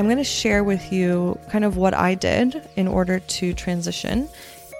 I'm going to share with you kind of what I did in order to transition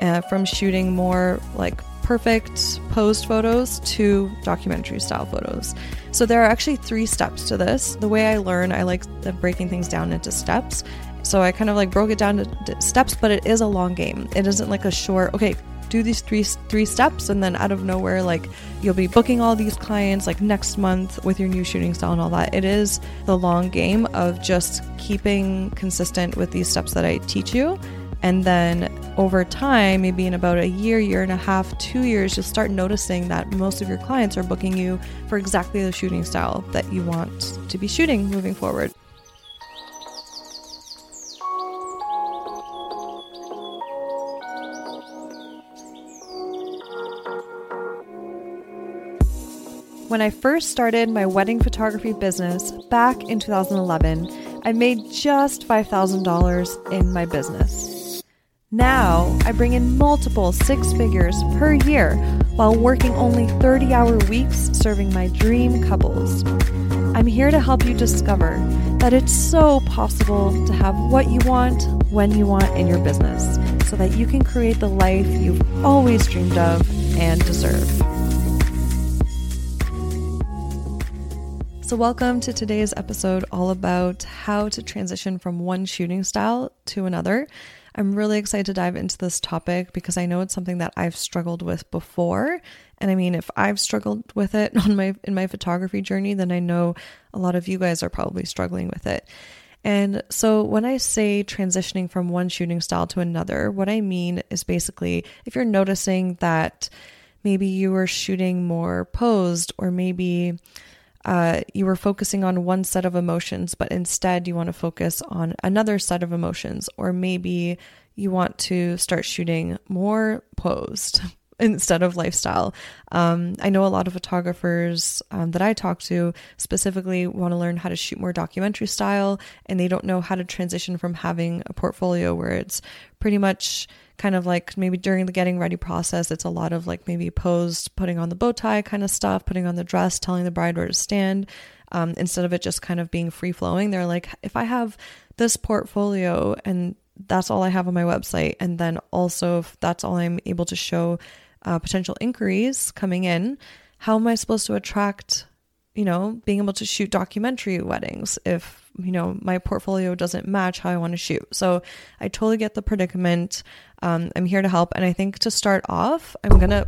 uh, from shooting more like perfect posed photos to documentary style photos. So there are actually three steps to this. The way I learn, I like breaking things down into steps. So I kind of like broke it down to steps, but it is a long game. It isn't like a short, okay, do these three three steps and then out of nowhere like you'll be booking all these clients like next month with your new shooting style and all that. It is the long game of just keeping consistent with these steps that I teach you and then over time, maybe in about a year, year and a half, two years, you'll start noticing that most of your clients are booking you for exactly the shooting style that you want to be shooting moving forward. When I first started my wedding photography business back in 2011, I made just $5,000 in my business. Now, I bring in multiple six figures per year while working only 30 hour weeks serving my dream couples. I'm here to help you discover that it's so possible to have what you want when you want in your business so that you can create the life you've always dreamed of and deserve. So, welcome to today's episode all about how to transition from one shooting style to another. I'm really excited to dive into this topic because I know it's something that I've struggled with before. And I mean, if I've struggled with it on my in my photography journey, then I know a lot of you guys are probably struggling with it. And so when I say transitioning from one shooting style to another, what I mean is basically if you're noticing that maybe you were shooting more posed or maybe uh, you were focusing on one set of emotions, but instead you want to focus on another set of emotions, or maybe you want to start shooting more posed instead of lifestyle. Um, I know a lot of photographers um, that I talk to specifically want to learn how to shoot more documentary style, and they don't know how to transition from having a portfolio where it's pretty much kind of like maybe during the getting ready process, it's a lot of like maybe posed, putting on the bow tie kind of stuff, putting on the dress, telling the bride where to stand. Um, instead of it just kind of being free flowing, they're like, if I have this portfolio and that's all I have on my website, and then also if that's all I'm able to show uh, potential inquiries coming in, how am I supposed to attract, you know, being able to shoot documentary weddings if you know, my portfolio doesn't match how I want to shoot. So I totally get the predicament. Um, I'm here to help. And I think to start off, I'm going to,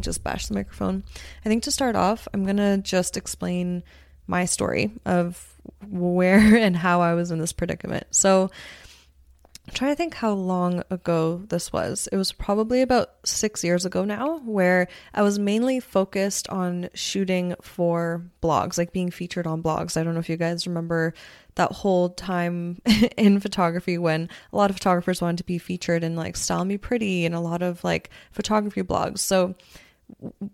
just bash the microphone. I think to start off, I'm going to just explain my story of where and how I was in this predicament. So I'm trying to think how long ago this was. It was probably about six years ago now, where I was mainly focused on shooting for blogs, like being featured on blogs. I don't know if you guys remember that whole time in photography when a lot of photographers wanted to be featured in like Style Me Pretty and a lot of like photography blogs. So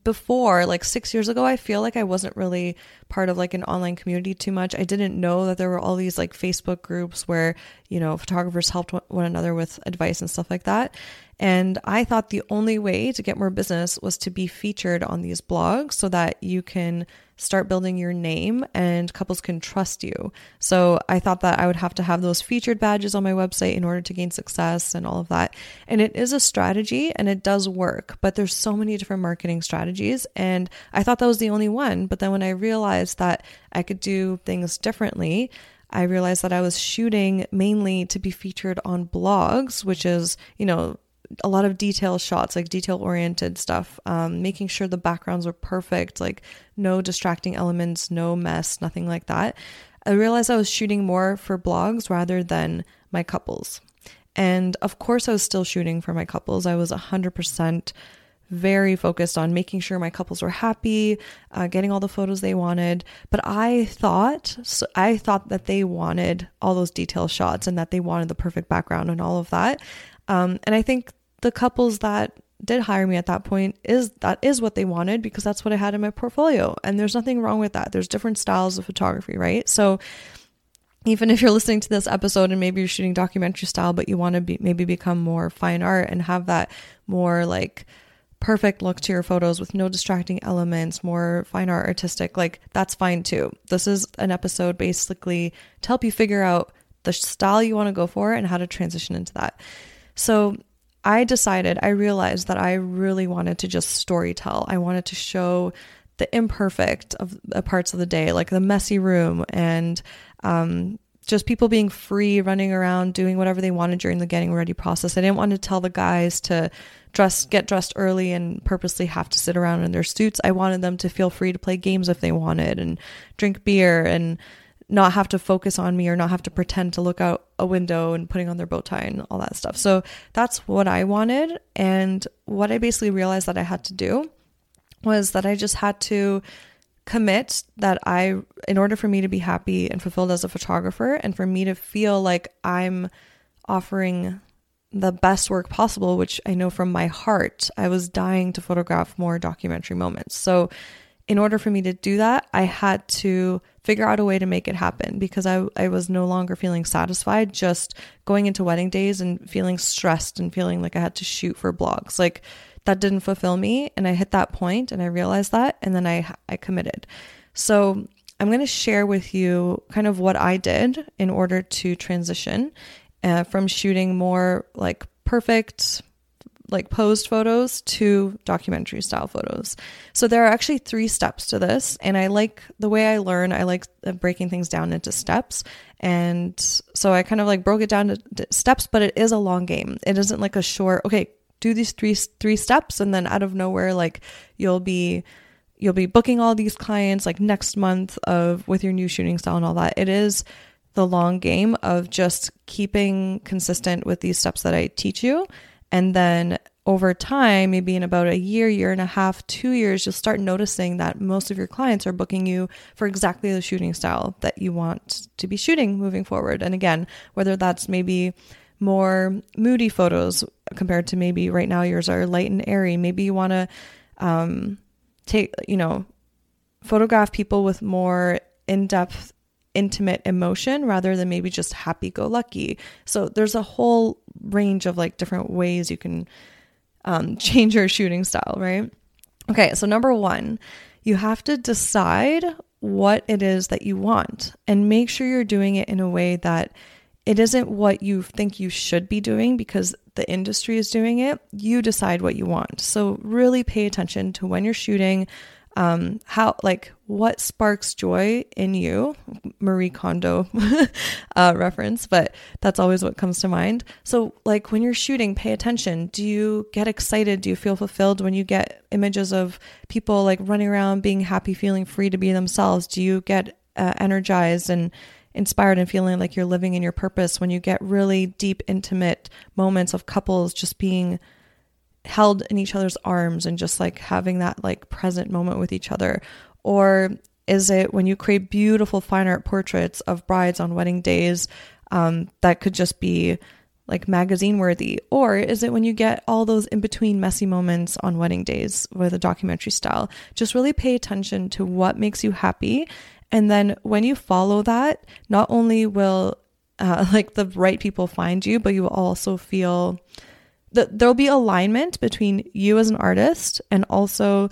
before like 6 years ago I feel like I wasn't really part of like an online community too much. I didn't know that there were all these like Facebook groups where, you know, photographers helped one another with advice and stuff like that. And I thought the only way to get more business was to be featured on these blogs so that you can start building your name and couples can trust you. So I thought that I would have to have those featured badges on my website in order to gain success and all of that. And it is a strategy and it does work, but there's so many different marketing strategies. And I thought that was the only one. But then when I realized that I could do things differently, I realized that I was shooting mainly to be featured on blogs, which is, you know, a lot of detail shots, like detail oriented stuff, um, making sure the backgrounds were perfect, like no distracting elements, no mess, nothing like that. I realized I was shooting more for blogs rather than my couples. And of course, I was still shooting for my couples. I was 100% very focused on making sure my couples were happy, uh, getting all the photos they wanted. But I thought, so I thought that they wanted all those detail shots and that they wanted the perfect background and all of that. Um, and I think the couples that did hire me at that point is that is what they wanted because that's what I had in my portfolio. And there's nothing wrong with that. There's different styles of photography, right? So even if you're listening to this episode and maybe you're shooting documentary style, but you want to be maybe become more fine art and have that more like perfect look to your photos with no distracting elements, more fine art artistic, like that's fine too. This is an episode basically to help you figure out the style you want to go for and how to transition into that. So I decided, I realized that I really wanted to just story tell. I wanted to show the imperfect of the parts of the day, like the messy room and um, just people being free, running around, doing whatever they wanted during the getting ready process. I didn't want to tell the guys to dress, get dressed early and purposely have to sit around in their suits. I wanted them to feel free to play games if they wanted and drink beer and not have to focus on me or not have to pretend to look out a window and putting on their bow tie and all that stuff. So that's what I wanted. And what I basically realized that I had to do was that I just had to commit that I, in order for me to be happy and fulfilled as a photographer and for me to feel like I'm offering the best work possible, which I know from my heart, I was dying to photograph more documentary moments. So, in order for me to do that, I had to figure out a way to make it happen because I, I was no longer feeling satisfied just going into wedding days and feeling stressed and feeling like I had to shoot for blogs. Like, that didn't fulfill me. And I hit that point and I realized that. And then I, I committed. So, I'm going to share with you kind of what I did in order to transition uh, from shooting more like perfect like posed photos to documentary style photos. So there are actually three steps to this and I like the way I learn, I like uh, breaking things down into steps. And so I kind of like broke it down to steps, but it is a long game. It isn't like a short, okay, do these three three steps and then out of nowhere like you'll be you'll be booking all these clients like next month of with your new shooting style and all that. It is the long game of just keeping consistent with these steps that I teach you. And then over time, maybe in about a year, year and a half, two years, you'll start noticing that most of your clients are booking you for exactly the shooting style that you want to be shooting moving forward. And again, whether that's maybe more moody photos compared to maybe right now yours are light and airy. Maybe you want to um, take, you know, photograph people with more in depth intimate emotion rather than maybe just happy go lucky. So there's a whole range of like different ways you can um, change your shooting style, right? Okay, so number one, you have to decide what it is that you want and make sure you're doing it in a way that it isn't what you think you should be doing because the industry is doing it. You decide what you want. So really pay attention to when you're shooting, um, how like what sparks joy in you? Marie kondo uh, reference but that's always what comes to mind. So like when you're shooting pay attention. Do you get excited? Do you feel fulfilled when you get images of people like running around being happy feeling free to be themselves? Do you get uh, energized and inspired and feeling like you're living in your purpose? When you get really deep intimate moments of couples just being held in each other's arms and just like having that like present moment with each other? Or is it when you create beautiful fine art portraits of brides on wedding days um, that could just be like magazine worthy? Or is it when you get all those in between messy moments on wedding days with a documentary style? Just really pay attention to what makes you happy. And then when you follow that, not only will uh, like the right people find you, but you will also feel that there'll be alignment between you as an artist and also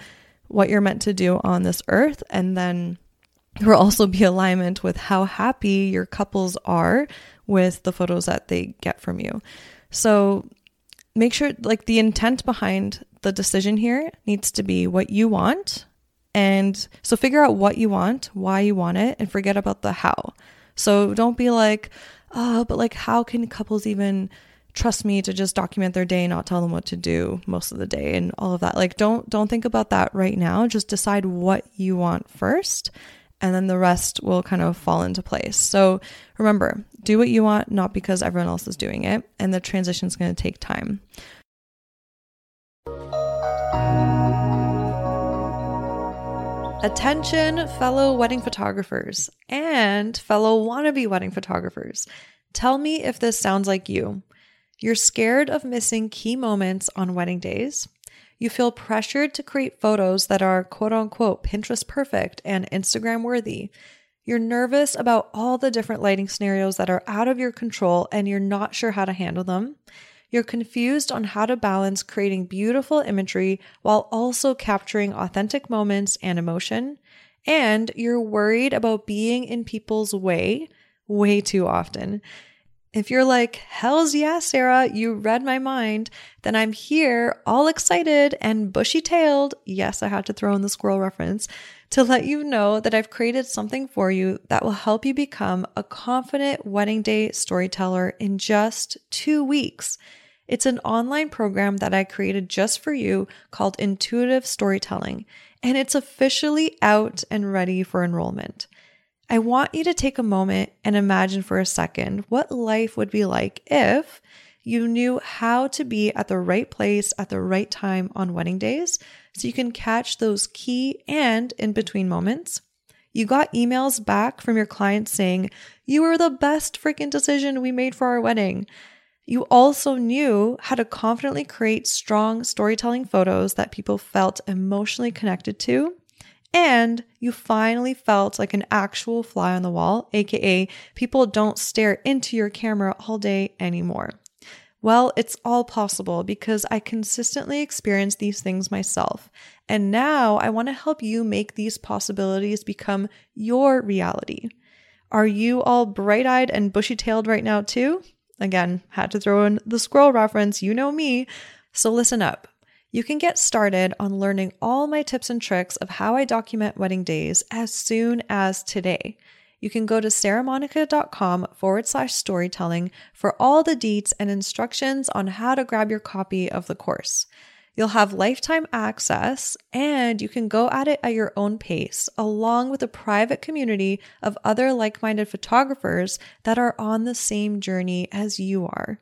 what you're meant to do on this earth. And then there will also be alignment with how happy your couples are with the photos that they get from you. So make sure, like, the intent behind the decision here needs to be what you want. And so figure out what you want, why you want it, and forget about the how. So don't be like, oh, but like, how can couples even trust me to just document their day not tell them what to do most of the day and all of that. Like don't don't think about that right now. Just decide what you want first and then the rest will kind of fall into place. So remember, do what you want not because everyone else is doing it and the transition is going to take time. Attention, fellow wedding photographers and fellow wannabe wedding photographers. Tell me if this sounds like you. You're scared of missing key moments on wedding days. You feel pressured to create photos that are quote unquote Pinterest perfect and Instagram worthy. You're nervous about all the different lighting scenarios that are out of your control and you're not sure how to handle them. You're confused on how to balance creating beautiful imagery while also capturing authentic moments and emotion. And you're worried about being in people's way way too often. If you're like, hell's yeah, Sarah, you read my mind, then I'm here all excited and bushy tailed. Yes, I had to throw in the squirrel reference to let you know that I've created something for you that will help you become a confident wedding day storyteller in just two weeks. It's an online program that I created just for you called Intuitive Storytelling, and it's officially out and ready for enrollment. I want you to take a moment and imagine for a second what life would be like if you knew how to be at the right place at the right time on wedding days so you can catch those key and in between moments. You got emails back from your clients saying, You were the best freaking decision we made for our wedding. You also knew how to confidently create strong storytelling photos that people felt emotionally connected to and you finally felt like an actual fly on the wall, aka people don't stare into your camera all day anymore. Well, it's all possible because I consistently experience these things myself. And now I want to help you make these possibilities become your reality. Are you all bright eyed and bushy tailed right now, too? Again, had to throw in the squirrel reference, you know me. So listen up. You can get started on learning all my tips and tricks of how I document wedding days as soon as today. You can go to sarahmonika.com forward slash storytelling for all the deets and instructions on how to grab your copy of the course. You'll have lifetime access and you can go at it at your own pace, along with a private community of other like minded photographers that are on the same journey as you are.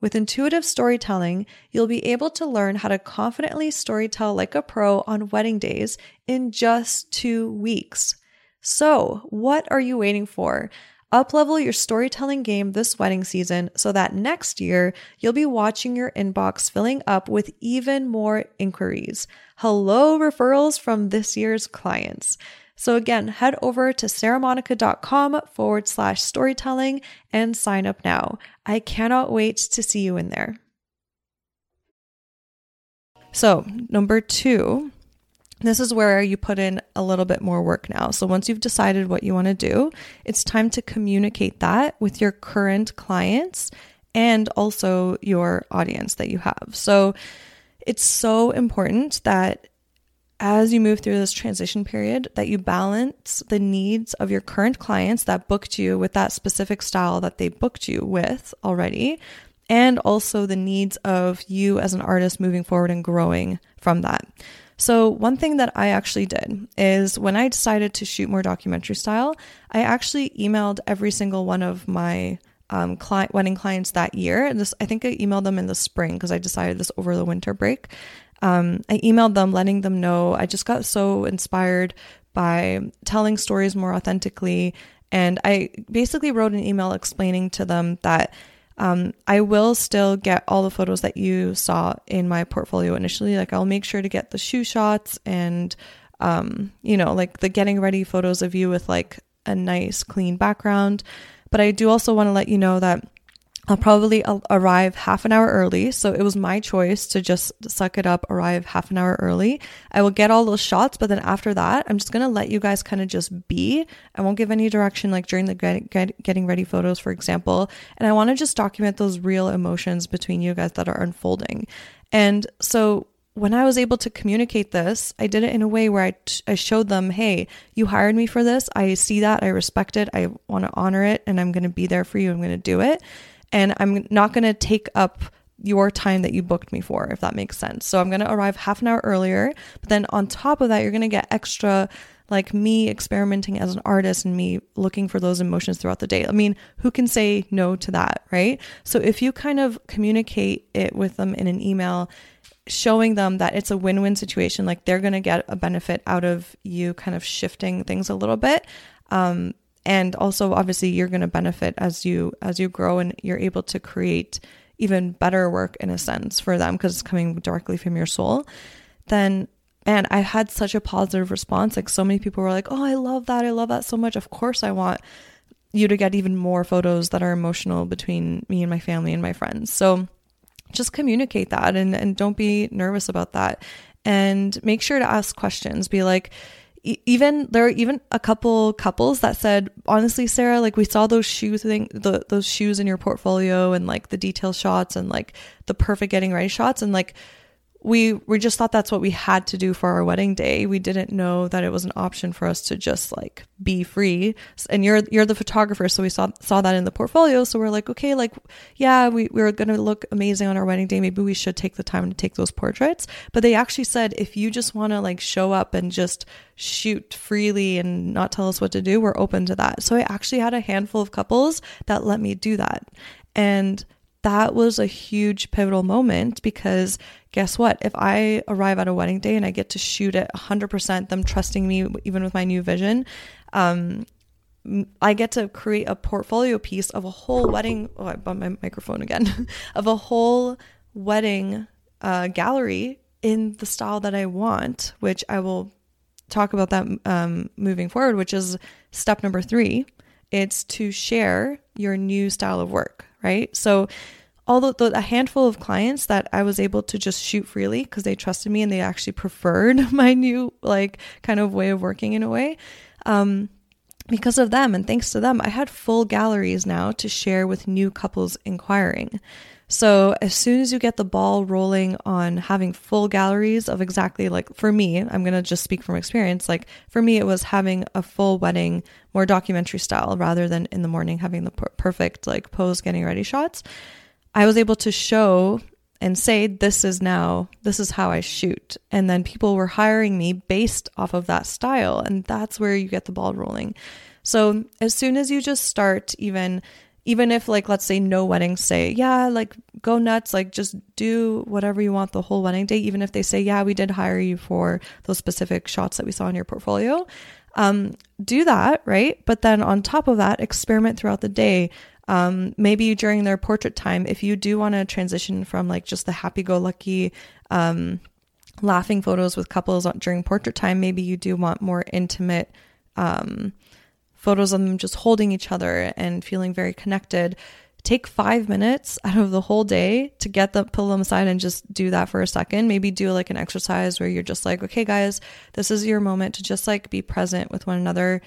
With intuitive storytelling, you'll be able to learn how to confidently storytell like a pro on wedding days in just two weeks. So, what are you waiting for? Uplevel your storytelling game this wedding season so that next year you'll be watching your inbox filling up with even more inquiries. Hello, referrals from this year's clients. So, again, head over to sarahmonika.com forward slash storytelling and sign up now. I cannot wait to see you in there. So, number two, this is where you put in a little bit more work now. So, once you've decided what you want to do, it's time to communicate that with your current clients and also your audience that you have. So, it's so important that as you move through this transition period that you balance the needs of your current clients that booked you with that specific style that they booked you with already and also the needs of you as an artist moving forward and growing from that. So, one thing that I actually did is when I decided to shoot more documentary style, I actually emailed every single one of my um, client wedding clients that year. And this, I think I emailed them in the spring because I decided this over the winter break um, I emailed them letting them know I just got so inspired by telling stories more authentically. And I basically wrote an email explaining to them that um, I will still get all the photos that you saw in my portfolio initially. Like, I'll make sure to get the shoe shots and, um, you know, like the getting ready photos of you with like a nice, clean background. But I do also want to let you know that I'll probably uh, arrive half an hour early. So it was my choice to just suck it up, arrive half an hour early. I will get all those shots, but then after that, I'm just going to let you guys kind of just be. I won't give any direction like during the get, get, getting ready photos, for example. And I want to just document those real emotions between you guys that are unfolding. And so when I was able to communicate this, I did it in a way where I, t- I showed them, hey, you hired me for this. I see that. I respect it. I want to honor it. And I'm going to be there for you. I'm going to do it and I'm not going to take up your time that you booked me for, if that makes sense. So I'm going to arrive half an hour earlier, but then on top of that, you're going to get extra like me experimenting as an artist and me looking for those emotions throughout the day. I mean, who can say no to that, right? So if you kind of communicate it with them in an email, showing them that it's a win win situation, like they're going to get a benefit out of you kind of shifting things a little bit. Um, and also obviously you're going to benefit as you as you grow and you're able to create even better work in a sense for them because it's coming directly from your soul. Then and i had such a positive response. Like so many people were like oh i love that. I love that so much. Of course i want you to get even more photos that are emotional between me and my family and my friends. So just communicate that and, and don't be nervous about that. And make sure to ask questions. Be like even there are even a couple couples that said honestly sarah like we saw those shoes thing the, those shoes in your portfolio and like the detail shots and like the perfect getting ready shots. And like we we just thought that's what we had to do for our wedding day. We didn't know that it was an option for us to just like be free. And you're you're the photographer, so we saw saw that in the portfolio. So we're like, okay, like yeah, we, we were gonna look amazing on our wedding day. Maybe we should take the time to take those portraits. But they actually said if you just wanna like show up and just shoot freely and not tell us what to do, we're open to that. So I actually had a handful of couples that let me do that. And that was a huge pivotal moment because guess what? If I arrive at a wedding day and I get to shoot it 100%, them trusting me even with my new vision, um, I get to create a portfolio piece of a whole wedding. Oh, I bumped my microphone again. of a whole wedding uh, gallery in the style that I want, which I will talk about that um, moving forward, which is step number three. It's to share your new style of work, right? So although the, a handful of clients that I was able to just shoot freely because they trusted me and they actually preferred my new like kind of way of working in a way. Um, because of them and thanks to them, I had full galleries now to share with new couples inquiring. So as soon as you get the ball rolling on having full galleries of exactly like for me, I'm going to just speak from experience. Like for me, it was having a full wedding, more documentary style rather than in the morning having the per- perfect like pose getting ready shots. I was able to show and say, this is now, this is how I shoot. And then people were hiring me based off of that style. And that's where you get the ball rolling. So as soon as you just start, even, even if like, let's say no weddings say, yeah, like go nuts, like just do whatever you want the whole wedding day. Even if they say, yeah, we did hire you for those specific shots that we saw in your portfolio. Um, do that, right? But then on top of that, experiment throughout the day um, maybe during their portrait time, if you do want to transition from like just the happy go lucky, um, laughing photos with couples during portrait time, maybe you do want more intimate um, photos of them just holding each other and feeling very connected. Take five minutes out of the whole day to get them, pull them aside and just do that for a second. Maybe do like an exercise where you're just like, okay, guys, this is your moment to just like be present with one another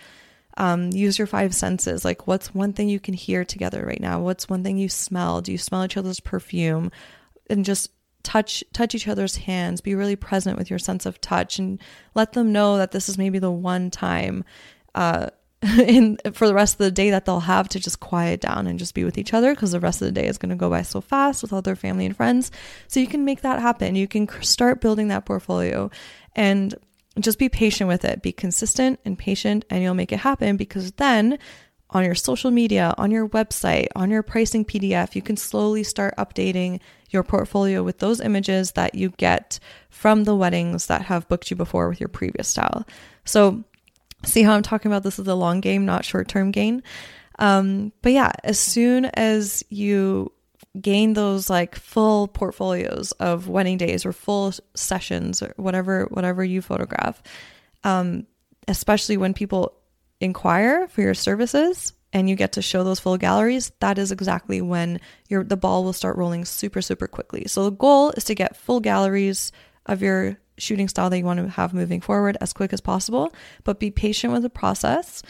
um, use your five senses. Like, what's one thing you can hear together right now? What's one thing you smell? Do you smell each other's perfume? And just touch touch each other's hands. Be really present with your sense of touch, and let them know that this is maybe the one time. Uh, in for the rest of the day that they'll have to just quiet down and just be with each other because the rest of the day is going to go by so fast with all their family and friends. So you can make that happen. You can start building that portfolio and just be patient with it. Be consistent and patient, and you'll make it happen because then on your social media, on your website, on your pricing PDF, you can slowly start updating your portfolio with those images that you get from the weddings that have booked you before with your previous style. So, see how I'm talking about this is a long game, not short term gain. Um, but yeah, as soon as you gain those like full portfolios of wedding days or full sessions or whatever whatever you photograph um, especially when people inquire for your services and you get to show those full galleries that is exactly when your the ball will start rolling super super quickly. So the goal is to get full galleries of your shooting style that you want to have moving forward as quick as possible but be patient with the process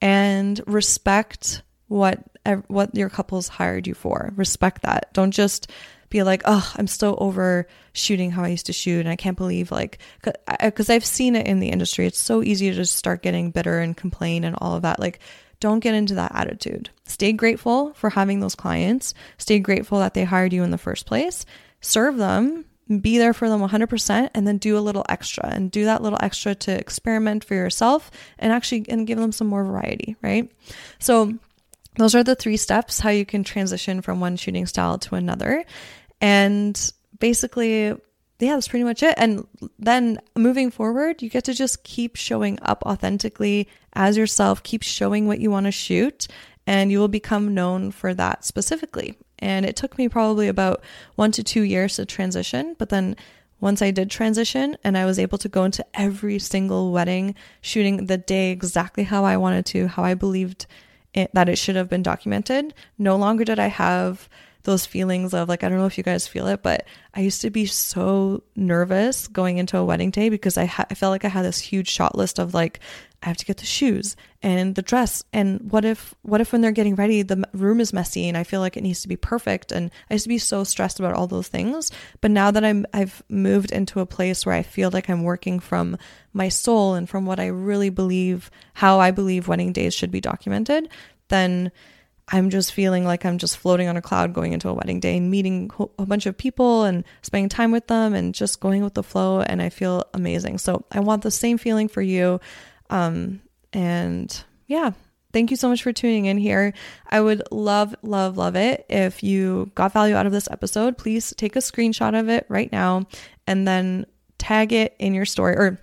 and respect what what your couple's hired you for. Respect that. Don't just be like, oh, I'm still over shooting how I used to shoot, and I can't believe like because I've seen it in the industry. It's so easy to just start getting bitter and complain and all of that. Like, don't get into that attitude. Stay grateful for having those clients. Stay grateful that they hired you in the first place. Serve them. Be there for them 100% and then do a little extra and do that little extra to experiment for yourself and actually and give them some more variety, right? So those are the three steps how you can transition from one shooting style to another. And basically, yeah, that's pretty much it. And then moving forward, you get to just keep showing up authentically as yourself, keep showing what you want to shoot, and you will become known for that specifically. And it took me probably about one to two years to transition, but then once I did transition and I was able to go into every single wedding, shooting the day exactly how I wanted to, how I believed it, that it should have been documented. No longer did I have those feelings of like, I don't know if you guys feel it, but I used to be so nervous going into a wedding day because I, ha- I felt like I had this huge shot list of like, I have to get the shoes and the dress. And what if, what if when they're getting ready, the room is messy and I feel like it needs to be perfect. And I used to be so stressed about all those things. But now that I'm, I've moved into a place where I feel like I'm working from my soul and from what I really believe, how I believe wedding days should be documented, then I'm just feeling like I'm just floating on a cloud going into a wedding day and meeting a bunch of people and spending time with them and just going with the flow. And I feel amazing. So I want the same feeling for you. Um, and yeah, thank you so much for tuning in here. I would love, love, love it if you got value out of this episode. Please take a screenshot of it right now and then tag it in your story or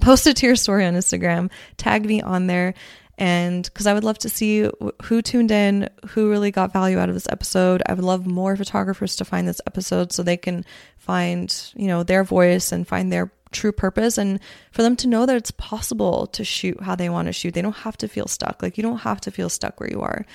post it to your story on Instagram. Tag me on there and because I would love to see who tuned in, who really got value out of this episode. I would love more photographers to find this episode so they can find, you know, their voice and find their true purpose and for them to know that it's possible to shoot how they want to shoot. They don't have to feel stuck. Like you don't have to feel stuck where you are.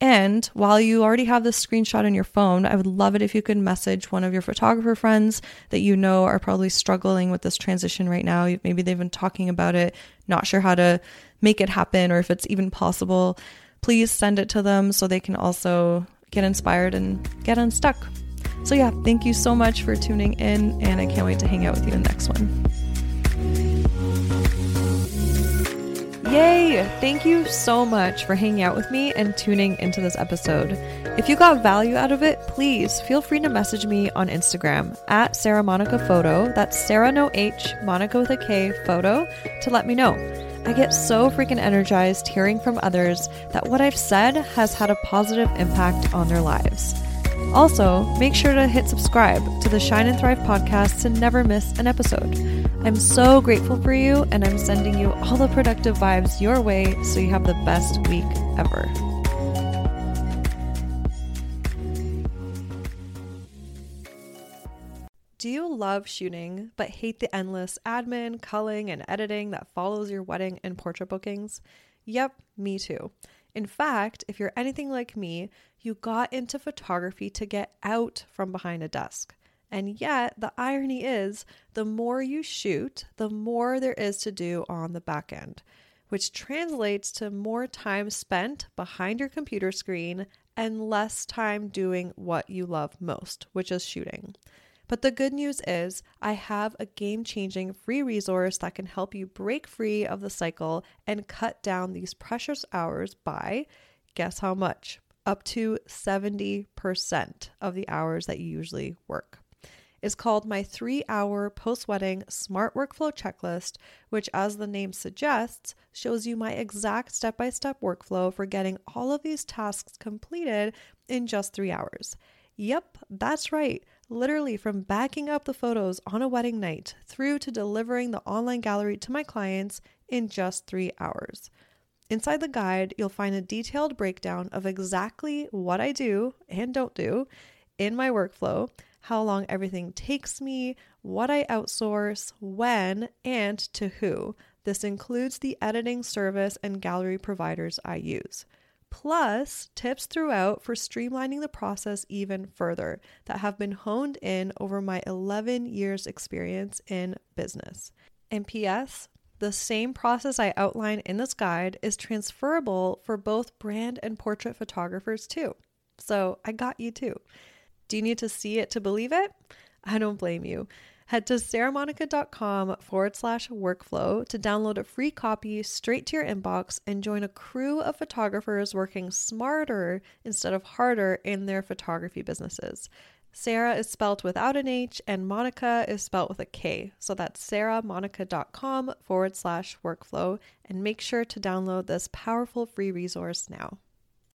And while you already have this screenshot on your phone, I would love it if you could message one of your photographer friends that you know are probably struggling with this transition right now. Maybe they've been talking about it, not sure how to make it happen or if it's even possible, please send it to them so they can also get inspired and get unstuck. So, yeah, thank you so much for tuning in, and I can't wait to hang out with you in the next one. Yay! Thank you so much for hanging out with me and tuning into this episode. If you got value out of it, please feel free to message me on Instagram at Sarah Monika Photo. That's Sarah no H, Monika with a K photo to let me know. I get so freaking energized hearing from others that what I've said has had a positive impact on their lives. Also, make sure to hit subscribe to the Shine and Thrive podcast to never miss an episode. I'm so grateful for you, and I'm sending you all the productive vibes your way so you have the best week ever. Do you love shooting but hate the endless admin, culling, and editing that follows your wedding and portrait bookings? Yep, me too. In fact, if you're anything like me, you got into photography to get out from behind a desk. And yet, the irony is, the more you shoot, the more there is to do on the back end, which translates to more time spent behind your computer screen and less time doing what you love most, which is shooting. But the good news is, I have a game changing free resource that can help you break free of the cycle and cut down these precious hours by guess how much? Up to 70% of the hours that you usually work. It's called my three hour post wedding smart workflow checklist, which, as the name suggests, shows you my exact step by step workflow for getting all of these tasks completed in just three hours. Yep, that's right. Literally, from backing up the photos on a wedding night through to delivering the online gallery to my clients in just three hours. Inside the guide, you'll find a detailed breakdown of exactly what I do and don't do in my workflow, how long everything takes me, what I outsource, when, and to who. This includes the editing service and gallery providers I use plus tips throughout for streamlining the process even further that have been honed in over my 11 years' experience in business. And P.S., the same process I outline in this guide is transferable for both brand and portrait photographers too. So I got you too. Do you need to see it to believe it? I don't blame you. Head to sarahmonika.com forward slash workflow to download a free copy straight to your inbox and join a crew of photographers working smarter instead of harder in their photography businesses. Sarah is spelled without an H and Monika is spelled with a K. So that's sarahmonika.com forward slash workflow. And make sure to download this powerful free resource now.